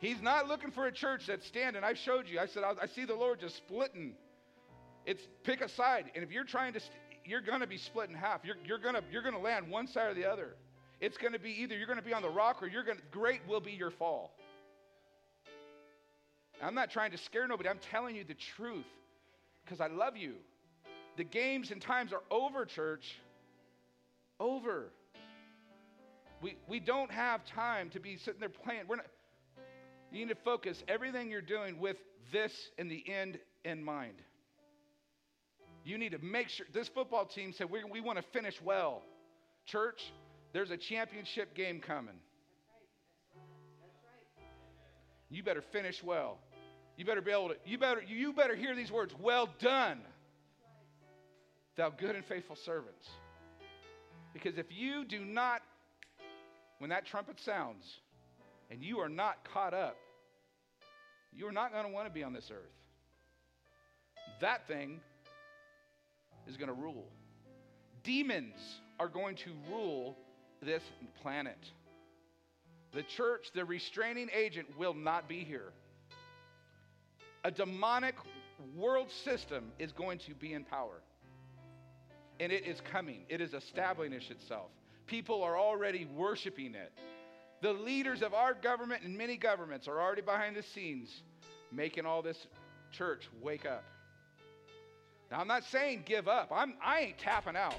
He's not looking for a church that's standing. I showed you. I said, I see the Lord just splitting. It's pick a side. And if you're trying to, st- you're going to be split in half. You're, you're going you're to land one side or the other. It's going to be either you're going to be on the rock or you're going to, great will be your fall. I'm not trying to scare nobody. I'm telling you the truth because I love you. The games and times are over, church. Over. We, we don't have time to be sitting there playing. We're not, you need to focus everything you're doing with this in the end in mind. You need to make sure this football team said we, we want to finish well. Church, there's a championship game coming. You better finish well. You better be able to, you better, you better hear these words, well done, thou good and faithful servants. Because if you do not, when that trumpet sounds, and you are not caught up, you are not going to want to be on this earth. That thing is going to rule. Demons are going to rule this planet. The church, the restraining agent, will not be here. A demonic world system is going to be in power. And it is coming, it is establishing itself. People are already worshiping it. The leaders of our government and many governments are already behind the scenes making all this church wake up. Now, I'm not saying give up. I'm, I ain't tapping out.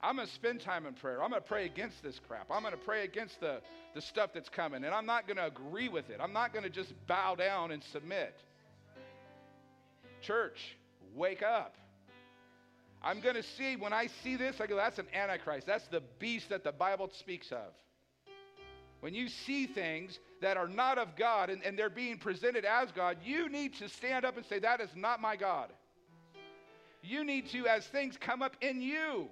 I'm going to spend time in prayer. I'm going to pray against this crap. I'm going to pray against the, the stuff that's coming. And I'm not going to agree with it. I'm not going to just bow down and submit. Church, wake up. I'm going to see, when I see this, I go, that's an antichrist. That's the beast that the Bible speaks of. When you see things that are not of God and, and they're being presented as God, you need to stand up and say, That is not my God. You need to, as things come up in you,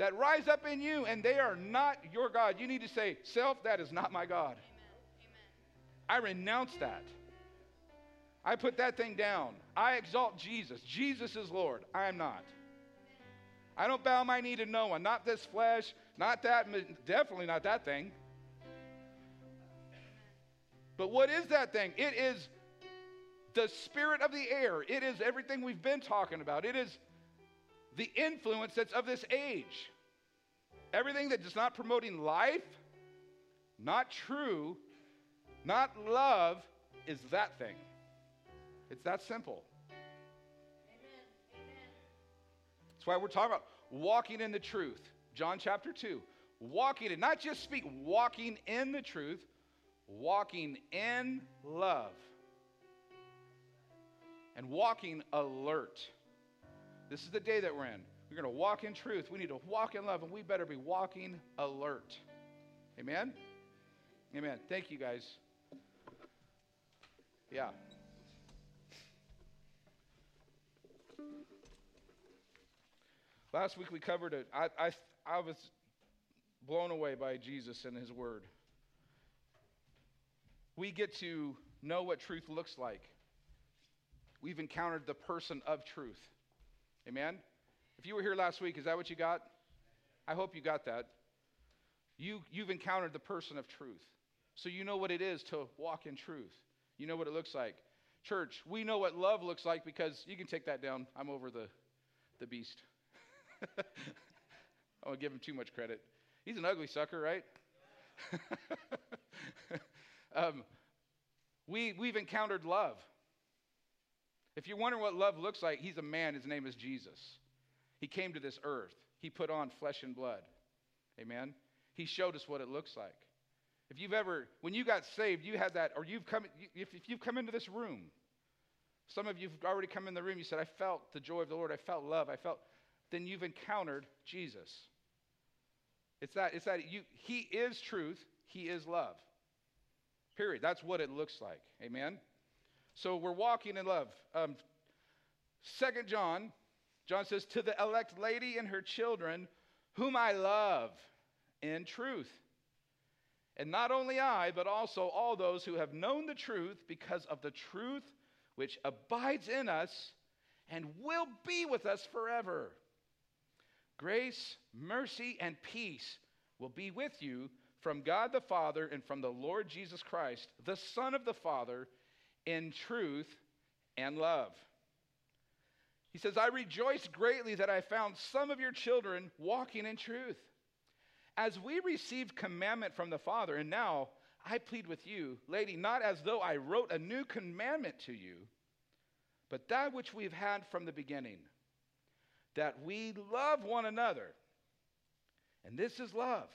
that rise up in you and they are not your God, you need to say, Self, that is not my God. Amen. Amen. I renounce that. I put that thing down. I exalt Jesus. Jesus is Lord. I am not. I don't bow my knee to no one, not this flesh, not that, definitely not that thing. But what is that thing? It is the spirit of the air. It is everything we've been talking about. It is the influence that's of this age. Everything that is not promoting life, not true, not love, is that thing. It's that simple. That's why we're talking about walking in the truth. John chapter 2. Walking in, not just speak, walking in the truth, walking in love. And walking alert. This is the day that we're in. We're going to walk in truth. We need to walk in love, and we better be walking alert. Amen? Amen. Thank you, guys. Yeah. Last week we covered it. I, I, I was blown away by Jesus and his word. We get to know what truth looks like. We've encountered the person of truth. Amen? If you were here last week, is that what you got? I hope you got that. You, you've encountered the person of truth. So you know what it is to walk in truth. You know what it looks like. Church, we know what love looks like because you can take that down. I'm over the, the beast. I won't give him too much credit. He's an ugly sucker, right? um, we, we've encountered love. If you're wondering what love looks like, he's a man. His name is Jesus. He came to this earth, he put on flesh and blood. Amen? He showed us what it looks like. If you've ever, when you got saved, you had that, or you've come, if, if you've come into this room, some of you've already come in the room, you said, I felt the joy of the Lord, I felt love, I felt, then you've encountered Jesus. It's that, it's that you, He is truth, He is love. Period. That's what it looks like. Amen? So we're walking in love. Um, Second John, John says, To the elect lady and her children, whom I love in truth. And not only I, but also all those who have known the truth because of the truth which abides in us and will be with us forever. Grace, mercy, and peace will be with you from God the Father and from the Lord Jesus Christ, the Son of the Father, in truth and love. He says, I rejoice greatly that I found some of your children walking in truth. As we received commandment from the Father, and now I plead with you, lady, not as though I wrote a new commandment to you, but that which we've had from the beginning, that we love one another. And this is love,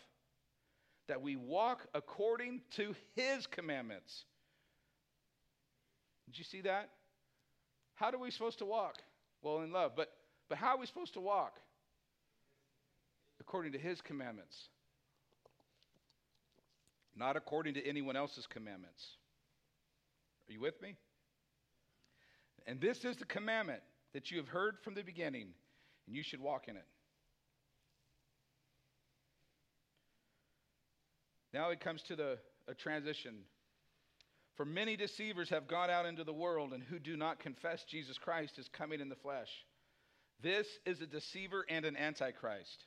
that we walk according to his commandments. Did you see that? How are we supposed to walk? Well, in love. But, but how are we supposed to walk? According to his commandments, not according to anyone else's commandments. Are you with me? And this is the commandment that you have heard from the beginning, and you should walk in it. Now it comes to the a transition. For many deceivers have gone out into the world, and who do not confess Jesus Christ is coming in the flesh. This is a deceiver and an antichrist.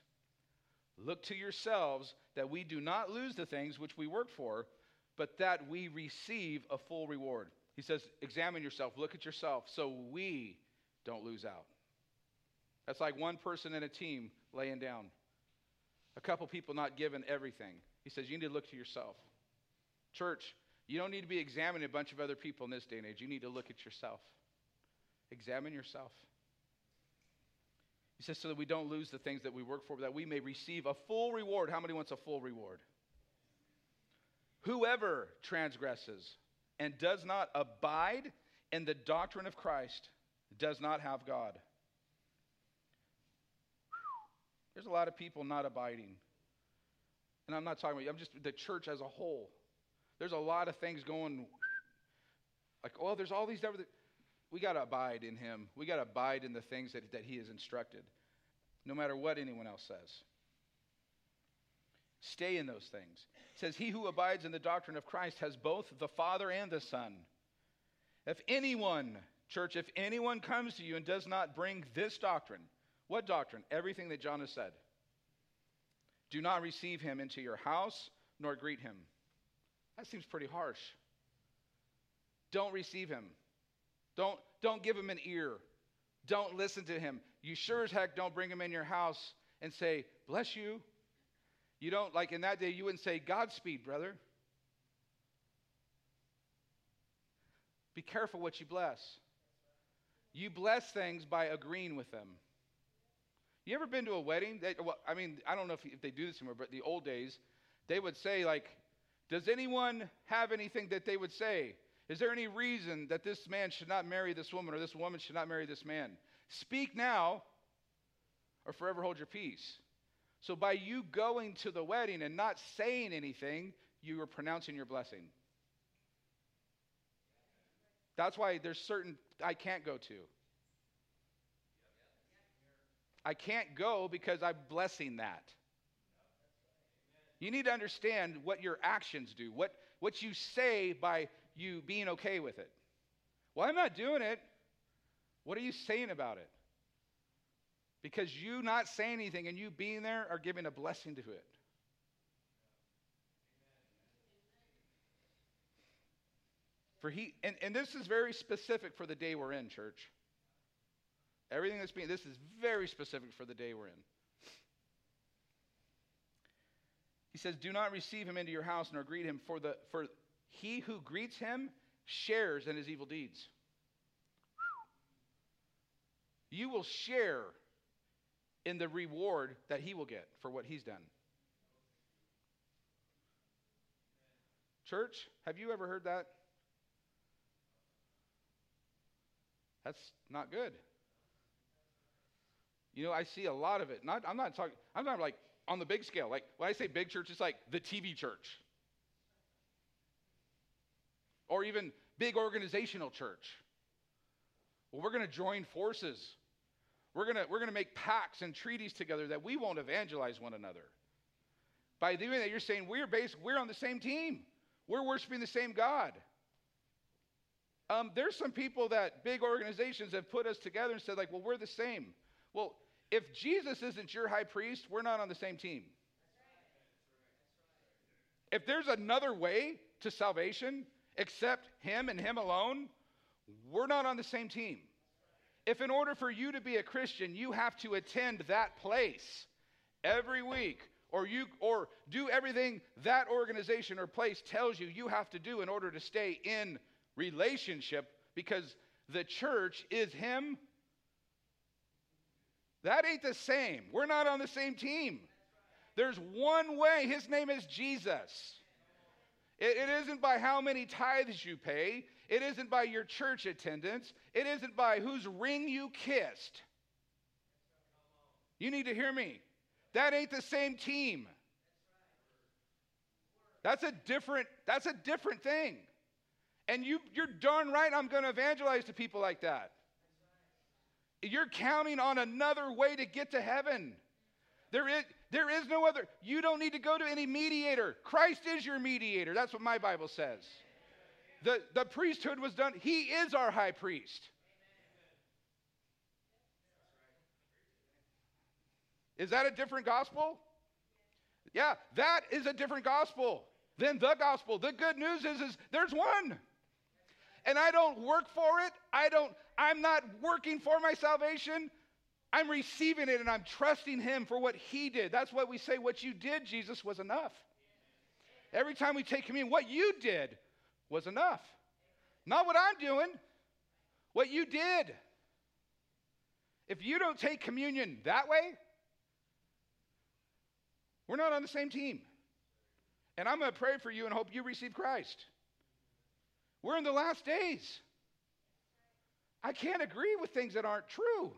Look to yourselves that we do not lose the things which we work for, but that we receive a full reward. He says, examine yourself, look at yourself, so we don't lose out. That's like one person in a team laying down, a couple people not given everything. He says, you need to look to yourself. Church, you don't need to be examining a bunch of other people in this day and age. You need to look at yourself. Examine yourself. He says, so that we don't lose the things that we work for, that we may receive a full reward. How many wants a full reward? Whoever transgresses and does not abide in the doctrine of Christ does not have God. There's a lot of people not abiding. And I'm not talking about, you, I'm just the church as a whole. There's a lot of things going like, oh, there's all these. We got to abide in Him. We got to abide in the things that, that He has instructed, no matter what anyone else says. Stay in those things. It says, He who abides in the doctrine of Christ has both the Father and the Son. If anyone, church, if anyone comes to you and does not bring this doctrine, what doctrine? Everything that John has said. Do not receive him into your house, nor greet him. That seems pretty harsh. Don't receive him. Don't, don't give him an ear. Don't listen to him. You sure as heck don't bring him in your house and say, Bless you. You don't, like in that day, you wouldn't say, Godspeed, brother. Be careful what you bless. You bless things by agreeing with them. You ever been to a wedding? They, well, I mean, I don't know if, if they do this anymore, but the old days, they would say, like, does anyone have anything that they would say? Is there any reason that this man should not marry this woman or this woman should not marry this man? Speak now or forever hold your peace. So, by you going to the wedding and not saying anything, you are pronouncing your blessing. That's why there's certain I can't go to. I can't go because I'm blessing that. You need to understand what your actions do, what, what you say by you being okay with it. Well, I'm not doing it. What are you saying about it? Because you not saying anything and you being there are giving a blessing to it. For he, and, and this is very specific for the day we're in, church. Everything that's being, this is very specific for the day we're in. He says, Do not receive him into your house nor greet him, for, the, for he who greets him shares in his evil deeds. You will share in the reward that he will get for what he's done. Church, have you ever heard that? That's not good. You know, I see a lot of it. Not, I'm not talking, I'm not like on the big scale. Like when I say big church, it's like the TV church. Or even big organizational church. Well, we're going to join forces. We're going to we're going to make pacts and treaties together that we won't evangelize one another. By doing that, you're saying we're based, we're on the same team. We're worshiping the same God. Um, there's some people that big organizations have put us together and said, like, well, we're the same. Well, if Jesus isn't your high priest, we're not on the same team. if there's another way to salvation except Him and Him alone, we're not on the same team. If in order for you to be a Christian, you have to attend that place every week, or you or do everything that organization or place tells you you have to do in order to stay in relationship because the church is him that ain't the same. We're not on the same team. There's one way. His name is jesus. It, it isn't by how many tithes you pay. It isn't by your church attendance. It isn't by whose ring you kissed. You need to hear me. That ain't the same team. That's a different, that's a different thing. And you, you're darn right I'm going to evangelize to people like that. You're counting on another way to get to heaven. There is, there is no other. You don't need to go to any mediator. Christ is your mediator. That's what my Bible says. The, the priesthood was done. He is our high priest. Is that a different gospel? Yeah, that is a different gospel than the gospel. The good news is, is there's one. And I don't work for it. I don't, I'm not working for my salvation. I'm receiving it and I'm trusting him for what he did. That's what we say, what you did, Jesus, was enough. Every time we take communion, what you did was enough. Not what I'm doing, what you did. If you don't take communion that way, we're not on the same team. And I'm going to pray for you and hope you receive Christ. We're in the last days. I can't agree with things that aren't true.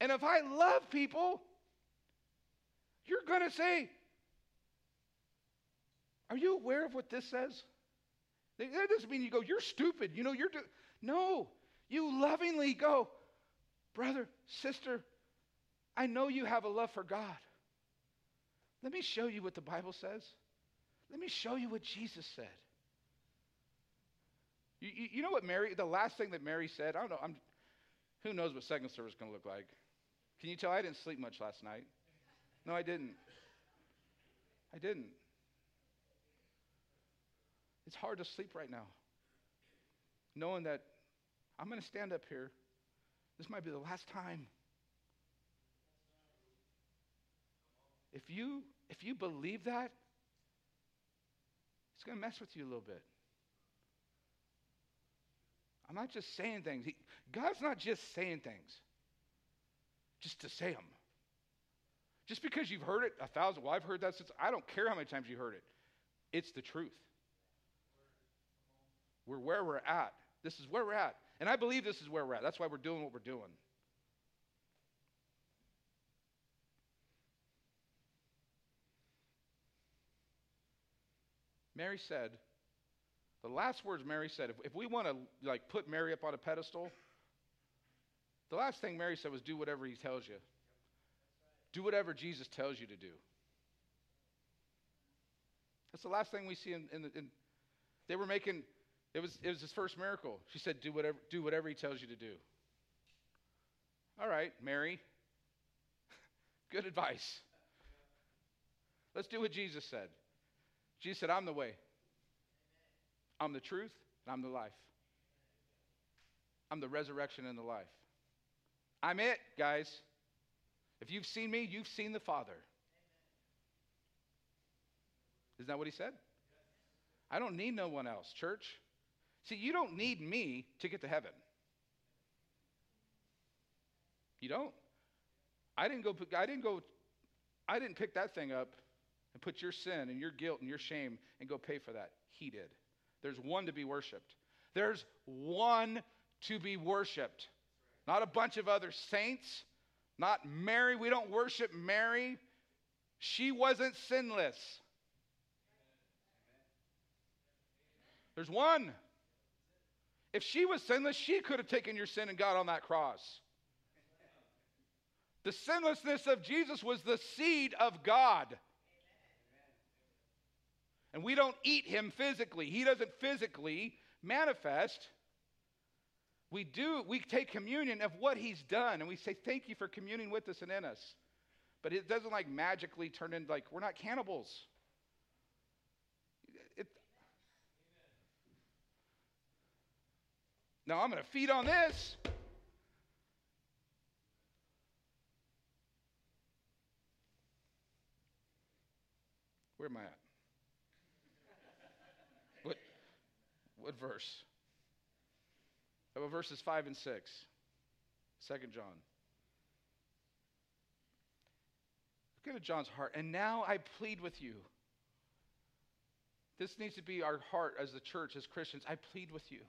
And if I love people, you're going to say, Are you aware of what this says? That doesn't mean you go, You're stupid. You know, you're. Do-. No, you lovingly go, Brother, sister, I know you have a love for God. Let me show you what the Bible says. Let me show you what Jesus said. You, you, you know what Mary, the last thing that Mary said? I don't know. I'm, who knows what second service is going to look like? Can you tell I didn't sleep much last night? No, I didn't. I didn't. It's hard to sleep right now. Knowing that I'm going to stand up here. This might be the last time. If you if you believe that, it's going to mess with you a little bit. I'm not just saying things. He, God's not just saying things just to say them. Just because you've heard it a thousand, well, I've heard that since, I don't care how many times you heard it. It's the truth. We're where we're at. This is where we're at. And I believe this is where we're at. That's why we're doing what we're doing. Mary said, the last words Mary said, if, if we want to like put Mary up on a pedestal, the last thing Mary said was do whatever he tells you. Do whatever Jesus tells you to do. That's the last thing we see in, in, in they were making it was it was his first miracle. She said, do whatever do whatever he tells you to do. All right, Mary. Good advice. Let's do what Jesus said. Jesus said, I'm the way, I'm the truth, and I'm the life. I'm the resurrection and the life. I'm it, guys. If you've seen me, you've seen the Father. Isn't that what he said? I don't need no one else, church. See, you don't need me to get to heaven. You don't. I didn't go I didn't go I didn't pick that thing up and put your sin and your guilt and your shame and go pay for that. He did. There's one to be worshiped. There's one to be worshiped. Not a bunch of other saints, not Mary. We don't worship Mary. She wasn't sinless. There's one. If she was sinless, she could have taken your sin and got on that cross. The sinlessness of Jesus was the seed of God. And we don't eat him physically. He doesn't physically manifest. We do, we take communion of what he's done, and we say, Thank you for communing with us and in us. But it doesn't like magically turn into like, we're not cannibals. It, now I'm going to feed on this. Where am I at? Verse? About verses 5 and 6. 2 John. Look at John's heart. And now I plead with you. This needs to be our heart as the church, as Christians. I plead with you.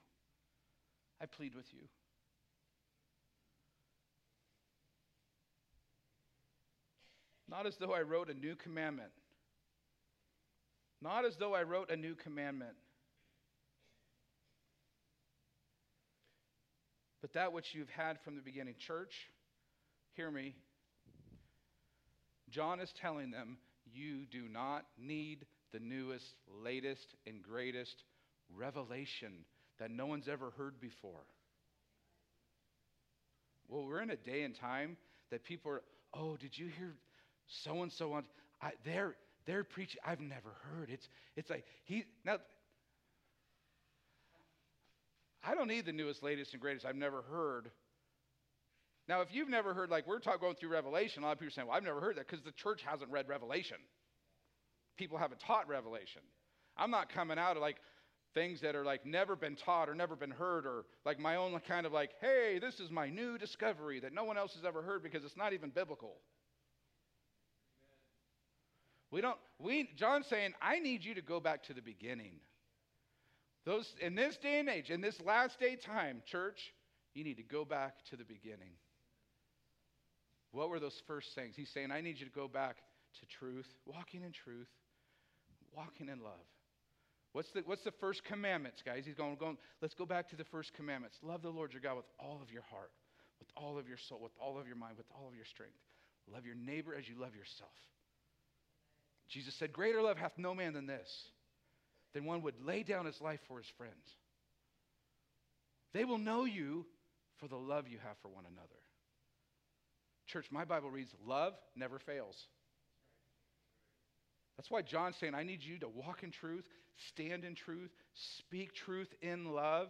I plead with you. Not as though I wrote a new commandment. Not as though I wrote a new commandment. But that which you've had from the beginning. Church, hear me. John is telling them, you do not need the newest, latest, and greatest revelation that no one's ever heard before. Well, we're in a day and time that people are, oh, did you hear so and so on? they're they're preaching. I've never heard. It's it's like he now. I don't need the newest, latest, and greatest. I've never heard. Now, if you've never heard, like we're talking going through Revelation, a lot of people are saying, "Well, I've never heard that," because the church hasn't read Revelation. People haven't taught Revelation. I'm not coming out of like things that are like never been taught or never been heard or like my own kind of like, hey, this is my new discovery that no one else has ever heard because it's not even biblical. We don't, we, John's saying, I need you to go back to the beginning. Those, in this day and age, in this last day time, church, you need to go back to the beginning. What were those first things? He's saying, I need you to go back to truth, walking in truth, walking in love. What's the, what's the first commandments, guys? He's going, going, let's go back to the first commandments. Love the Lord your God with all of your heart, with all of your soul, with all of your mind, with all of your strength. Love your neighbor as you love yourself. Jesus said, Greater love hath no man than this, than one would lay down his life for his friends. They will know you for the love you have for one another. Church, my Bible reads, love never fails. That's why John's saying, I need you to walk in truth, stand in truth, speak truth in love,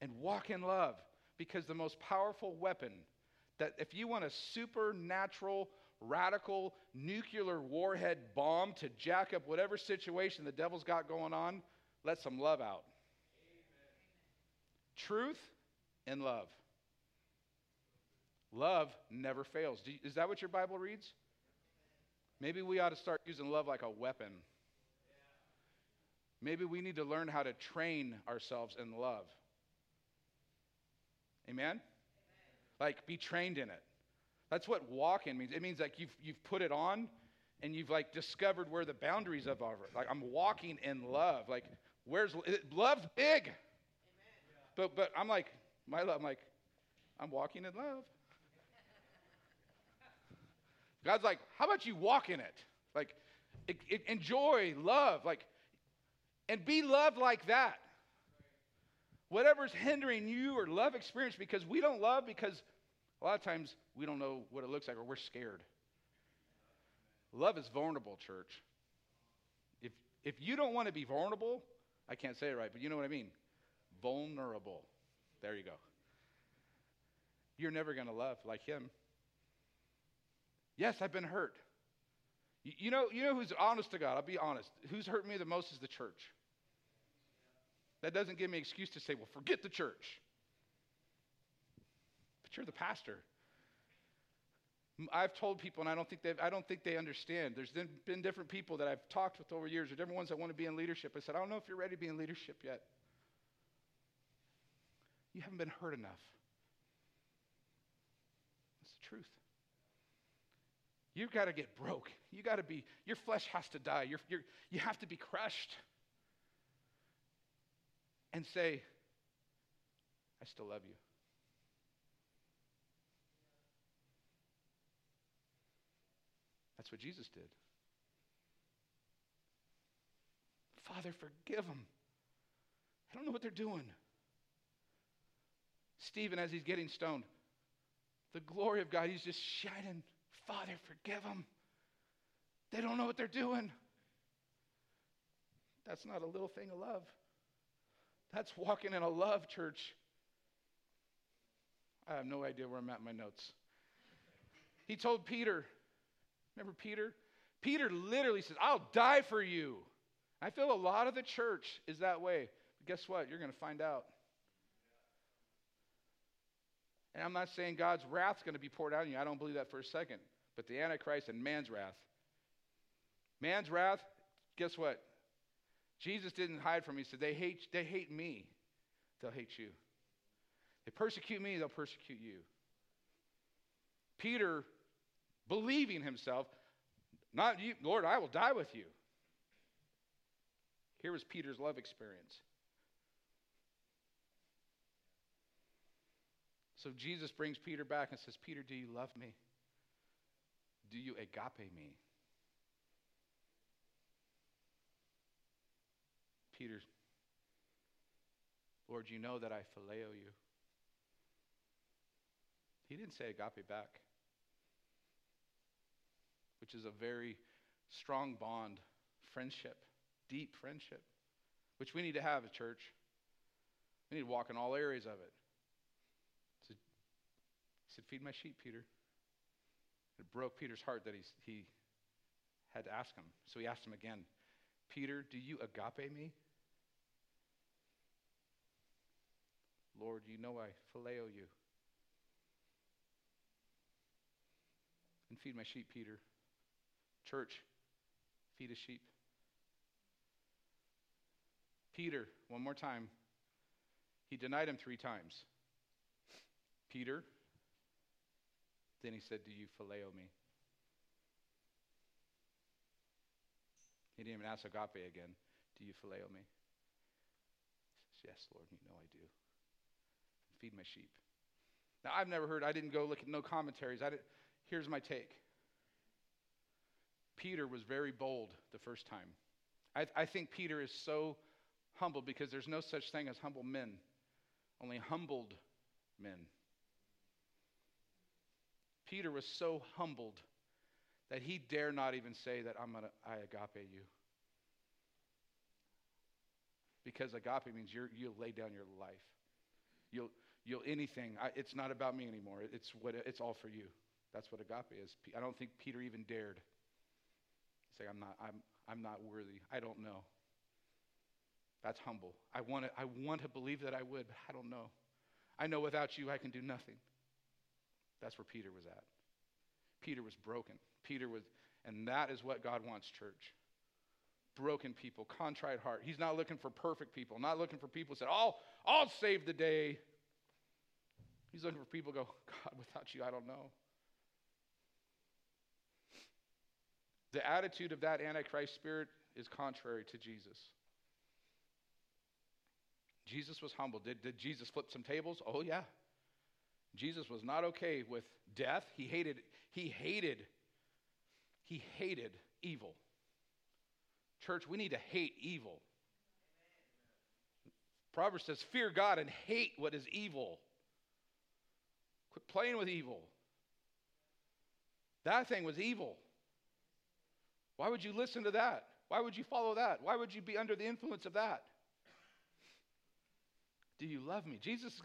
and walk in love. Because the most powerful weapon that if you want a supernatural, radical, nuclear warhead bomb to jack up whatever situation the devil's got going on, let some love out. Amen. Truth and love. Love never fails. You, is that what your Bible reads? Maybe we ought to start using love like a weapon. Maybe we need to learn how to train ourselves in love. Amen? Amen? Like be trained in it. That's what walking means. It means like you've, you've put it on and you've like discovered where the boundaries of are. Like I'm walking in love. Like where's love's big. Amen. But but I'm like my love. I'm like I'm walking in love. God's like, how about you walk in it? Like, it, it, enjoy love, like, and be loved like that. Whatever's hindering you or love experience, because we don't love because a lot of times we don't know what it looks like or we're scared. Love is vulnerable, church. If if you don't want to be vulnerable, I can't say it right, but you know what I mean. Vulnerable. There you go. You're never going to love like him. Yes, I've been hurt. You, you, know, you know who's honest to God? I'll be honest. Who's hurt me the most is the church. That doesn't give me an excuse to say, well, forget the church. But you're the pastor. I've told people, and I don't think they I don't think they understand. There's been, different people that I've talked with over years, or different ones that want to be in leadership. I said, I don't know if you're ready to be in leadership yet. You haven't been hurt enough. That's the truth. You've got to get broke. You got to be, your flesh has to die. You're, you're, you have to be crushed. And say, I still love you. That's what Jesus did. Father, forgive them. I don't know what they're doing. Stephen, as he's getting stoned, the glory of God, he's just shining Father, forgive them. They don't know what they're doing. That's not a little thing of love. That's walking in a love, church. I have no idea where I'm at in my notes. He told Peter, remember Peter? Peter literally says, I'll die for you. I feel a lot of the church is that way. But guess what? You're going to find out. And I'm not saying God's wrath's going to be poured out on you. I don't believe that for a second. But the Antichrist and man's wrath. Man's wrath, guess what? Jesus didn't hide from me. He said, they hate, they hate me. They'll hate you. They persecute me, they'll persecute you. Peter, believing himself, not you, Lord, I will die with you. Here was Peter's love experience. So Jesus brings Peter back and says, Peter, do you love me? Do you agape me? Peter, Lord, you know that I phileo you. He didn't say agape back, which is a very strong bond, friendship, deep friendship, which we need to have at church. We need to walk in all areas of it. He said, he said Feed my sheep, Peter. It broke Peter's heart that he's, he had to ask him. So he asked him again Peter, do you agape me? Lord, you know I phileo you. And feed my sheep, Peter. Church, feed a sheep. Peter, one more time, he denied him three times. Peter, then he said, Do you phileo me? He didn't even ask agape again. Do you phileo me? Says, Yes, Lord, you know I do. Feed my sheep. Now, I've never heard, I didn't go look at no commentaries. I didn't. here's my take Peter was very bold the first time. I, I think Peter is so humble because there's no such thing as humble men, only humbled men. Peter was so humbled that he dare not even say that I'm gonna I agape you. Because agape means you you'll lay down your life. You'll you'll anything. I, it's not about me anymore. It's what it's all for you. That's what agape is. I don't think Peter even dared say I'm not I'm I'm not worthy. I don't know. That's humble. I want to I want to believe that I would, but I don't know. I know without you I can do nothing. That's where Peter was at. Peter was broken. Peter was, and that is what God wants, church. Broken people, contrite heart. He's not looking for perfect people, not looking for people who say, Oh, I'll save the day. He's looking for people go, God, without you, I don't know. The attitude of that Antichrist spirit is contrary to Jesus. Jesus was humble. Did, did Jesus flip some tables? Oh, yeah. Jesus was not okay with death. He hated, he hated, he hated evil. Church, we need to hate evil. Proverbs says, Fear God and hate what is evil. Quit playing with evil. That thing was evil. Why would you listen to that? Why would you follow that? Why would you be under the influence of that? Do you love me? Jesus is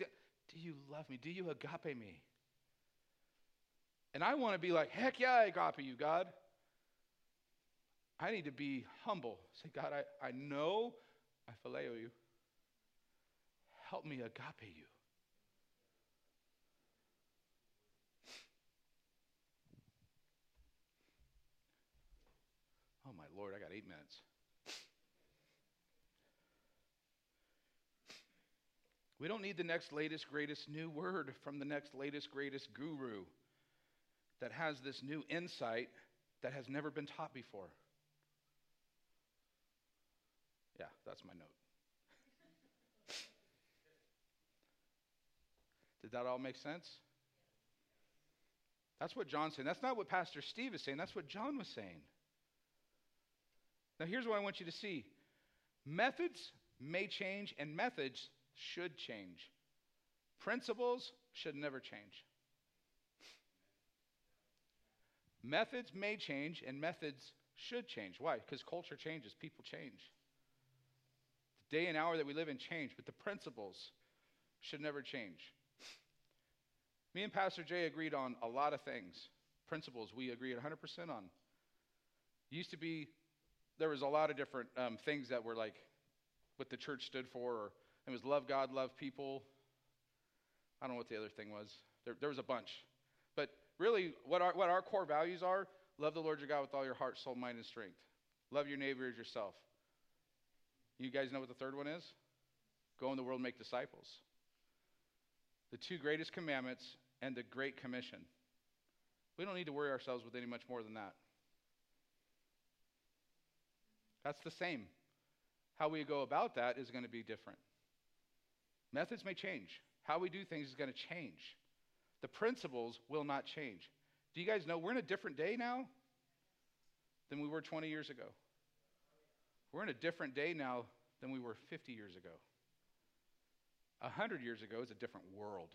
do you love me? Do you agape me? And I want to be like, heck yeah, I agape you, God. I need to be humble. Say, God, I, I know I phileo you. Help me agape you. Oh, my Lord, I got eight minutes. We don't need the next latest, greatest new word from the next latest, greatest guru that has this new insight that has never been taught before. Yeah, that's my note. Did that all make sense? That's what John's saying. That's not what Pastor Steve is saying. That's what John was saying. Now, here's what I want you to see methods may change, and methods should change. Principles should never change. Methods may change and methods should change. Why? Because culture changes, people change. The day and hour that we live in change, but the principles should never change. Me and Pastor Jay agreed on a lot of things. Principles we agreed 100% on. Used to be, there was a lot of different um, things that were like what the church stood for. Or it was love God, love people. I don't know what the other thing was. There, there was a bunch. But really, what our, what our core values are love the Lord your God with all your heart, soul, mind, and strength. Love your neighbor as yourself. You guys know what the third one is? Go in the world and make disciples. The two greatest commandments and the Great Commission. We don't need to worry ourselves with any much more than that. That's the same. How we go about that is going to be different. Methods may change. How we do things is going to change. The principles will not change. Do you guys know we're in a different day now than we were 20 years ago? We're in a different day now than we were 50 years ago. 100 years ago is a different world.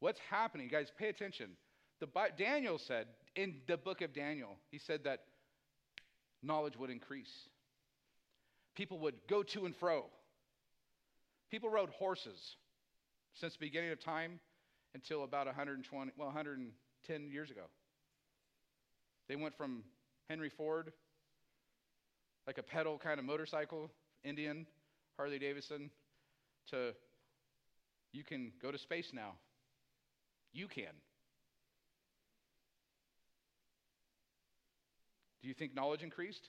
What's happening? Guys, pay attention. The, Daniel said in the book of Daniel, he said that knowledge would increase. People would go to and fro. People rode horses since the beginning of time until about 120, well, 110 years ago. They went from Henry Ford, like a pedal kind of motorcycle, Indian, Harley Davidson, to you can go to space now. You can. Do you think knowledge increased?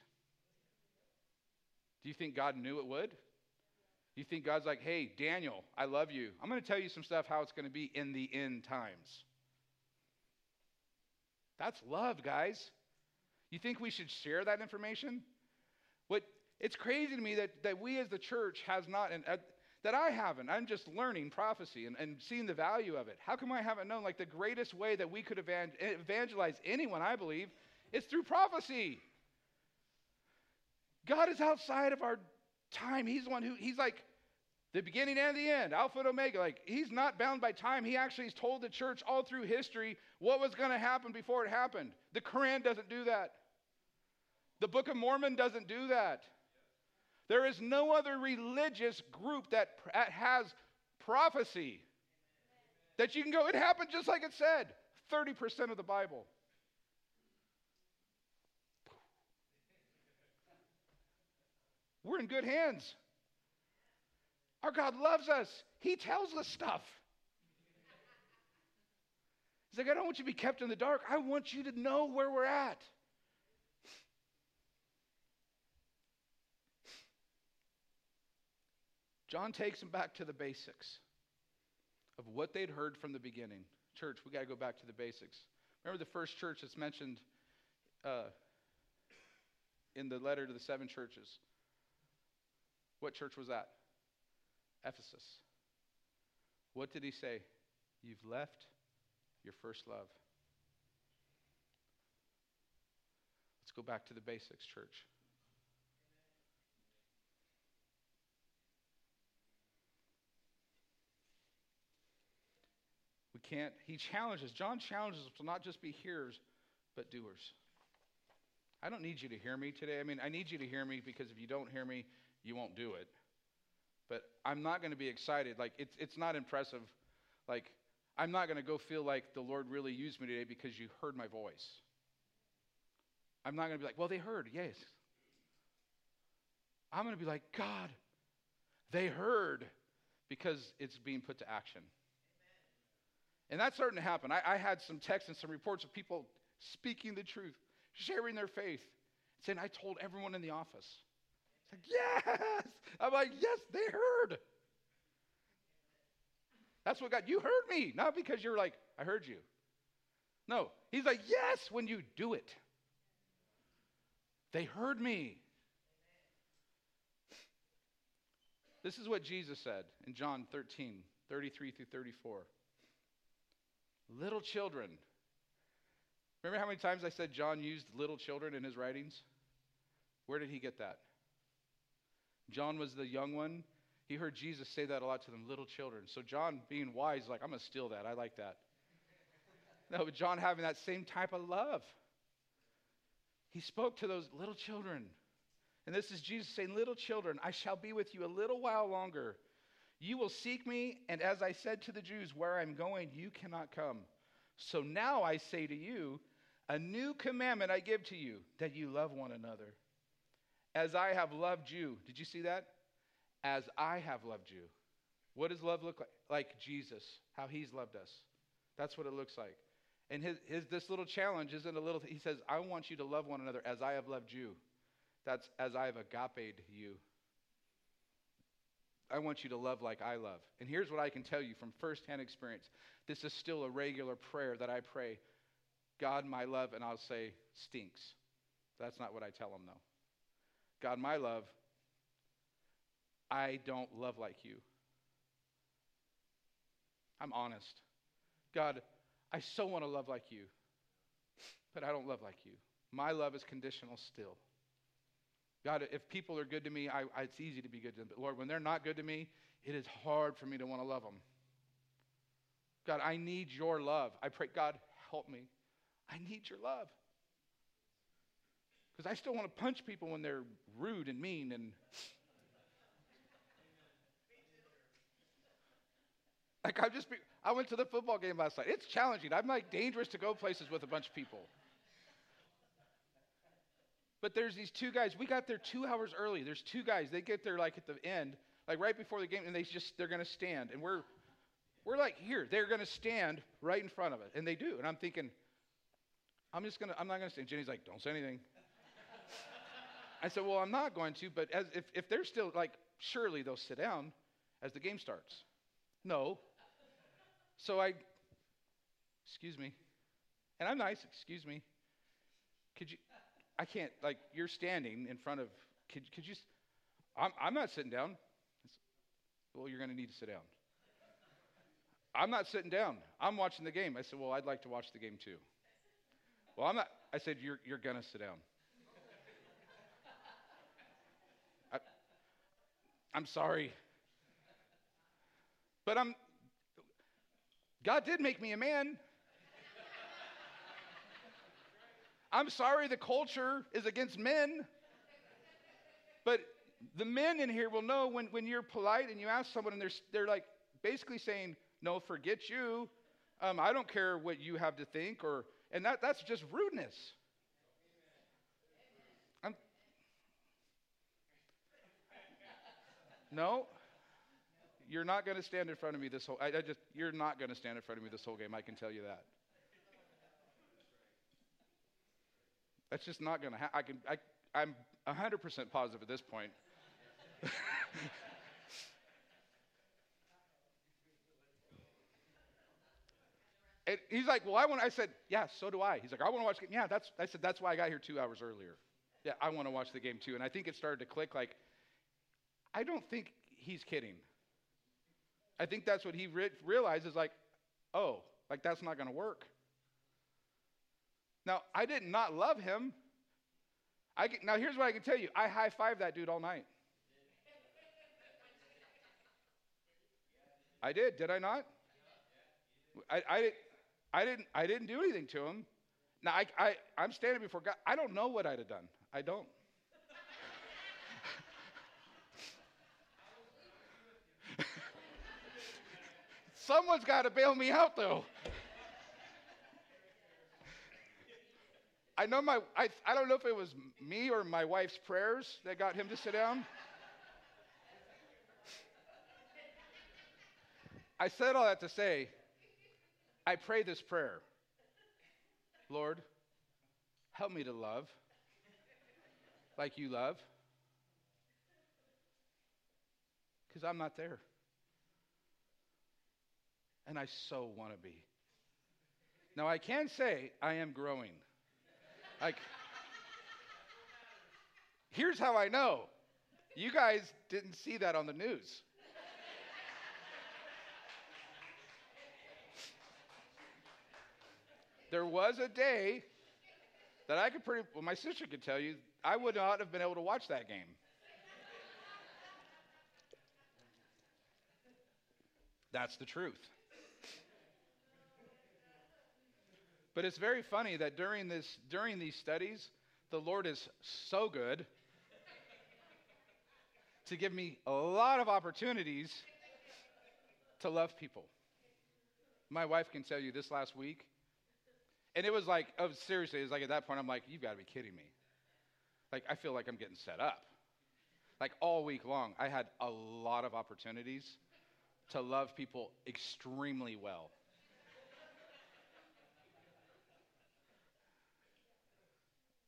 Do you think God knew it would? Do you think God's like, hey, Daniel, I love you. I'm going to tell you some stuff how it's going to be in the end times. That's love, guys. You think we should share that information? What it's crazy to me that, that we as the church has not, and uh, that I haven't. I'm just learning prophecy and, and seeing the value of it. How come I haven't known? Like the greatest way that we could evangelize anyone, I believe, is through prophecy. God is outside of our time. He's the one who, he's like the beginning and the end, Alpha and Omega. Like he's not bound by time. He actually has told the church all through history what was going to happen before it happened. The Quran doesn't do that. The Book of Mormon doesn't do that. There is no other religious group that, that has prophecy that you can go, it happened just like it said. 30% of the Bible. We're in good hands. Our God loves us. He tells us stuff. He's like, I don't want you to be kept in the dark. I want you to know where we're at. John takes them back to the basics of what they'd heard from the beginning. Church, we got to go back to the basics. Remember the first church that's mentioned uh, in the letter to the seven churches? What church was that? Ephesus. What did he say? You've left your first love. Let's go back to the basics, church. We can't, he challenges, John challenges us to not just be hearers, but doers. I don't need you to hear me today. I mean, I need you to hear me because if you don't hear me, you won't do it. But I'm not going to be excited. Like, it's, it's not impressive. Like, I'm not going to go feel like the Lord really used me today because you heard my voice. I'm not going to be like, well, they heard, yes. I'm going to be like, God, they heard because it's being put to action. And that's starting to happen. I, I had some texts and some reports of people speaking the truth, sharing their faith, saying, I told everyone in the office. Yes! I'm like, yes, they heard. That's what God, you heard me, not because you're like, I heard you. No, he's like, yes, when you do it. They heard me. This is what Jesus said in John 13, 33 through 34. Little children. Remember how many times I said John used little children in his writings? Where did he get that? John was the young one. He heard Jesus say that a lot to them, little children. So John, being wise, like, I'm going to steal that. I like that. no, but John having that same type of love. He spoke to those little children. And this is Jesus saying, Little children, I shall be with you a little while longer. You will seek me, and as I said to the Jews, where I'm going, you cannot come. So now I say to you, a new commandment I give to you, that you love one another. As I have loved you. Did you see that? As I have loved you. What does love look like? Like Jesus, how he's loved us. That's what it looks like. And his, his, this little challenge isn't a little, he says, I want you to love one another as I have loved you. That's as I have agape you. I want you to love like I love. And here's what I can tell you from firsthand experience this is still a regular prayer that I pray God, my love, and I'll say, stinks. That's not what I tell them, though. God, my love, I don't love like you. I'm honest. God, I so want to love like you, but I don't love like you. My love is conditional still. God, if people are good to me, I, I, it's easy to be good to them. But Lord, when they're not good to me, it is hard for me to want to love them. God, I need your love. I pray, God, help me. I need your love. Because I still want to punch people when they're rude and mean and. Like I just, be, I went to the football game last night. It's challenging. I'm like dangerous to go places with a bunch of people. But there's these two guys. We got there two hours early. There's two guys. They get there like at the end, like right before the game, and they just they're gonna stand. And we're we're like here. They're gonna stand right in front of it, and they do. And I'm thinking, I'm just gonna I'm not gonna stand. Jenny's like, don't say anything. I said, well, I'm not going to. But as if if they're still like, surely they'll sit down as the game starts. No. So I, excuse me, and I'm nice. Excuse me. Could you? I can't, like, you're standing in front of, could, could you, I'm, I'm not sitting down. well, you're going to need to sit down. I'm not sitting down. I'm watching the game. I said, well, I'd like to watch the game too. Well, I'm not, I said, you're, you're going to sit down. I'm sorry. But I'm, God did make me a man. I'm sorry the culture is against men, but the men in here will know when, when you're polite and you ask someone and they're, they're like basically saying, No, forget you. Um, I don't care what you have to think, or and that, that's just rudeness. No, you're not going to stand in front of me this whole. I, I just you're not going to stand in front of me this whole game. I can tell you that. That's just not going to happen. I can, I, I'm 100% positive at this point. and he's like, well, I want, I said, yeah, so do I. He's like, I want to watch the game. Yeah, that's, I said, that's why I got here two hours earlier. Yeah, I want to watch the game too. And I think it started to click like, I don't think he's kidding. I think that's what he re- realizes like, oh, like that's not going to work. Now, I did not love him. I can, now, here's what I can tell you I high fived that dude all night. I did, did I not? I, I, I, didn't, I didn't do anything to him. Now, I, I, I'm standing before God. I don't know what I'd have done. I don't. Someone's got to bail me out, though. I know my, I, I don't know if it was me or my wife's prayers that got him to sit down. I said all that to say, I pray this prayer Lord, help me to love like you love, because I'm not there. And I so want to be. Now, I can say I am growing. Like, here's how I know. You guys didn't see that on the news. there was a day that I could pretty, well, my sister could tell you, I would not have been able to watch that game. That's the truth. But it's very funny that during, this, during these studies, the Lord is so good to give me a lot of opportunities to love people. My wife can tell you this last week, and it was like, oh, seriously, it was like at that point, I'm like, you've got to be kidding me. Like, I feel like I'm getting set up. Like, all week long, I had a lot of opportunities to love people extremely well.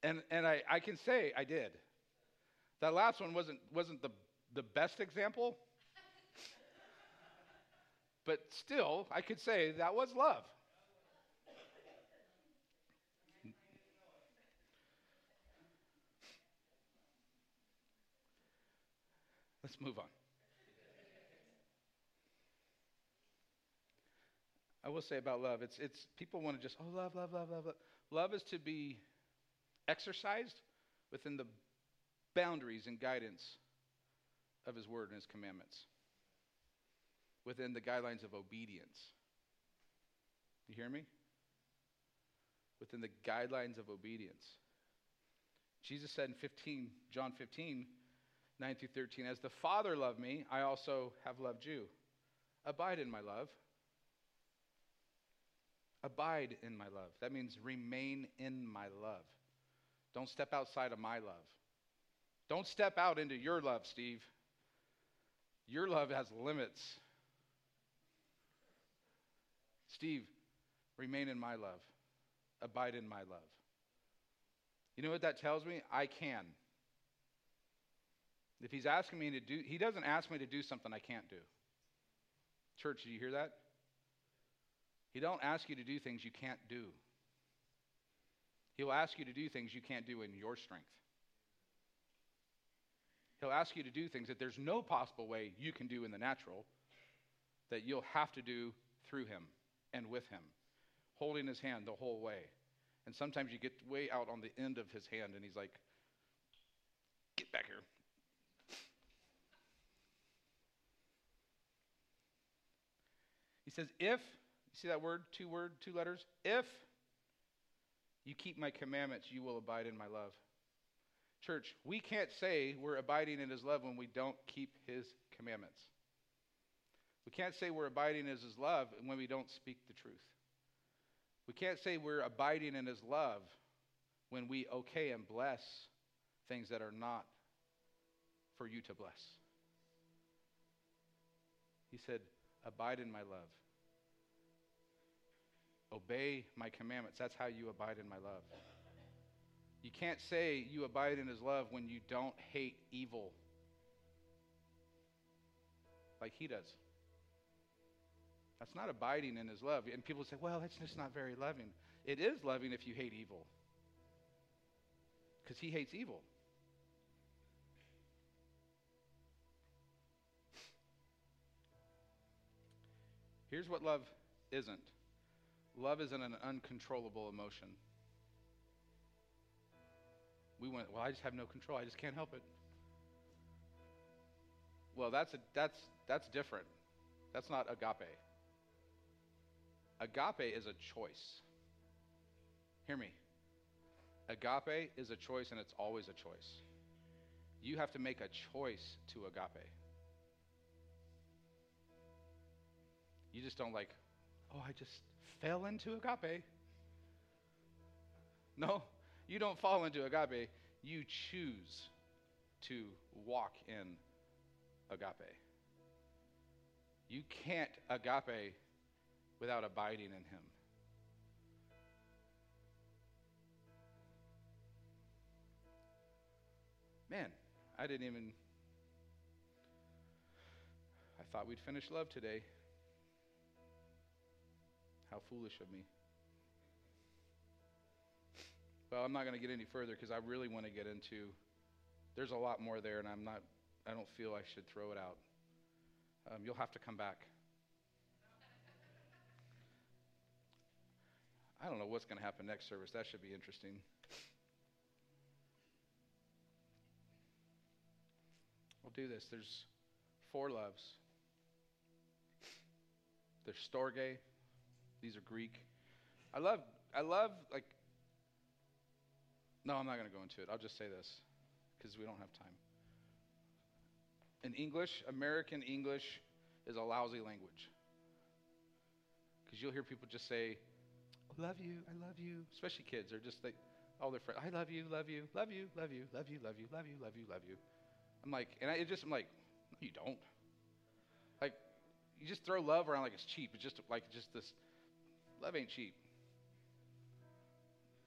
And and I, I can say I did. That last one wasn't, wasn't the, the best example, but still, I could say that was love. Let's move on. I will say about love, it's, it's people want to just, oh, love, love, love, love, love. Love is to be exercised within the boundaries and guidance of His Word and His commandments, within the guidelines of obedience. You hear me? Within the guidelines of obedience. Jesus said in 15, John 15, 9 through 13, As the Father loved me, I also have loved you. Abide in my love. Abide in my love. That means remain in my love. Don't step outside of my love. Don't step out into your love, Steve. Your love has limits. Steve, remain in my love. Abide in my love. You know what that tells me? I can. If he's asking me to do, he doesn't ask me to do something I can't do. Church, do you hear that? He don't ask you to do things you can't do. He'll ask you to do things you can't do in your strength. He'll ask you to do things that there's no possible way you can do in the natural, that you'll have to do through him and with him, holding his hand the whole way. And sometimes you get way out on the end of his hand, and he's like, Get back here. He says, If, you see that word, two word, two letters? If you keep my commandments, you will abide in my love. Church, we can't say we're abiding in his love when we don't keep his commandments. We can't say we're abiding in his love when we don't speak the truth. We can't say we're abiding in his love when we okay and bless things that are not for you to bless. He said, Abide in my love. Obey my commandments. That's how you abide in my love. You can't say you abide in his love when you don't hate evil like he does. That's not abiding in his love. And people say, well, that's just not very loving. It is loving if you hate evil. Because he hates evil. Here's what love isn't love isn't an uncontrollable emotion we went, well, I just have no control. I just can't help it. Well, that's, a, that's, that's different. That's not agape. Agape is a choice. Hear me. Agape is a choice, and it's always a choice. You have to make a choice to agape. You just don't like, oh, I just fell into agape. No, you don't fall into agape, you choose to walk in agape. You can't agape without abiding in Him. Man, I didn't even. I thought we'd finish love today. How foolish of me. Well, I'm not going to get any further because I really want to get into. There's a lot more there, and I'm not. I don't feel I should throw it out. Um, you'll have to come back. I don't know what's going to happen next service. That should be interesting. We'll do this. There's four loves. There's storge. These are Greek. I love. I love like no, I'm not going to go into it. I'll just say this because we don't have time. in English, American English is a lousy language. Because you'll hear people just say, love you, I love you, especially kids. They're just like, all their friends, I love you, love you, love you, love you, love you, love you, love you, love you, love you. I'm like, and I just, I'm like, no, you don't. Like, you just throw love around like it's cheap. It's just like just this, love ain't cheap.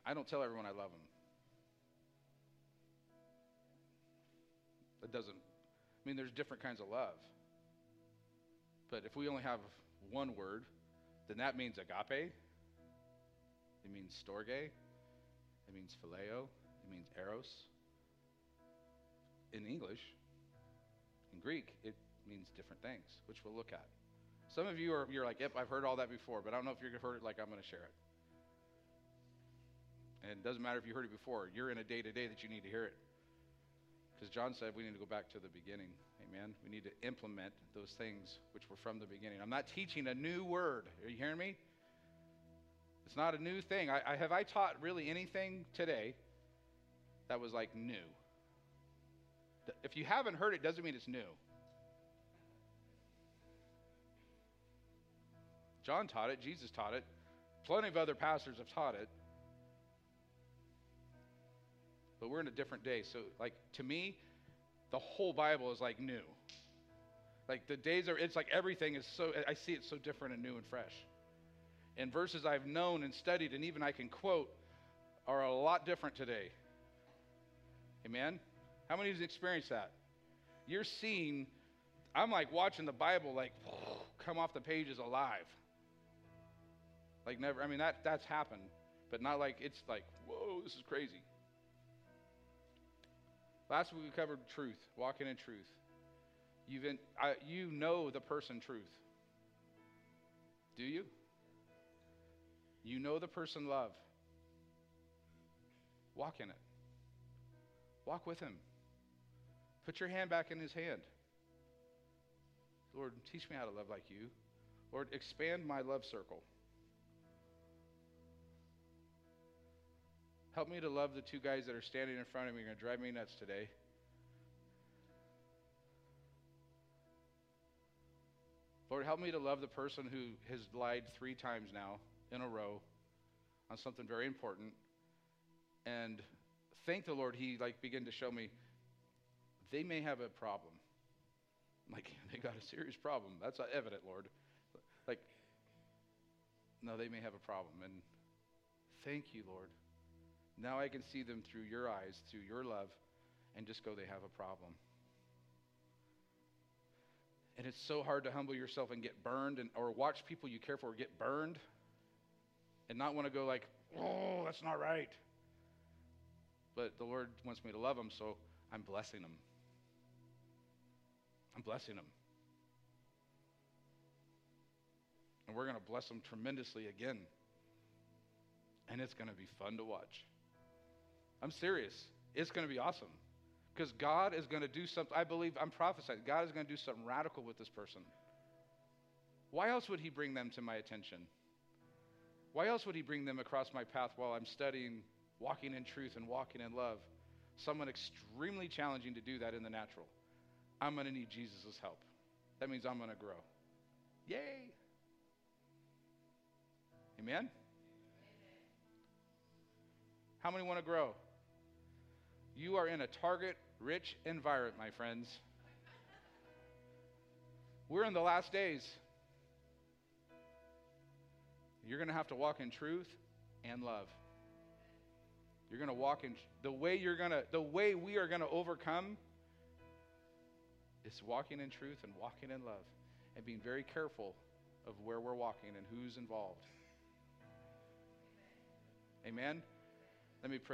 I don't tell everyone I love them. That doesn't, I mean, there's different kinds of love. But if we only have one word, then that means agape. It means storge. It means phileo. It means eros. In English, in Greek, it means different things, which we'll look at. Some of you are you're like, yep, I've heard all that before, but I don't know if you've heard it like I'm going to share it. And it doesn't matter if you heard it before. You're in a day to day that you need to hear it. Because John said we need to go back to the beginning. Amen. We need to implement those things which were from the beginning. I'm not teaching a new word. Are you hearing me? It's not a new thing. I, I have I taught really anything today that was like new. If you haven't heard it, doesn't mean it's new. John taught it, Jesus taught it, plenty of other pastors have taught it. But we're in a different day. So, like, to me, the whole Bible is like new. Like, the days are, it's like everything is so, I see it so different and new and fresh. And verses I've known and studied and even I can quote are a lot different today. Amen? How many of you experienced that? You're seeing, I'm like watching the Bible like come off the pages alive. Like never, I mean, that, that's happened, but not like it's like, whoa, this is crazy. Last week we covered truth, walking in truth. You've in, I, you know the person truth. Do you? You know the person love. Walk in it. Walk with him. Put your hand back in his hand. Lord, teach me how to love like you. Lord, expand my love circle. Help me to love the two guys that are standing in front of me. You're going to drive me nuts today. Lord, help me to love the person who has lied three times now in a row on something very important. And thank the Lord, He like began to show me they may have a problem. I'm like, they got a serious problem. That's evident, Lord. Like, no, they may have a problem. And thank you, Lord. Now I can see them through your eyes, through your love, and just go, they have a problem. And it's so hard to humble yourself and get burned and or watch people you care for get burned and not want to go like, oh, that's not right. But the Lord wants me to love them, so I'm blessing them. I'm blessing them. And we're going to bless them tremendously again. And it's going to be fun to watch. I'm serious. It's going to be awesome. Because God is going to do something. I believe, I'm prophesying, God is going to do something radical with this person. Why else would He bring them to my attention? Why else would He bring them across my path while I'm studying walking in truth and walking in love? Someone extremely challenging to do that in the natural. I'm going to need Jesus' help. That means I'm going to grow. Yay! Amen? How many want to grow? You are in a target rich environment, my friends. We're in the last days. You're going to have to walk in truth and love. You're going to walk in the way you're going to the way we are going to overcome is walking in truth and walking in love and being very careful of where we're walking and who's involved. Amen. Let me pray.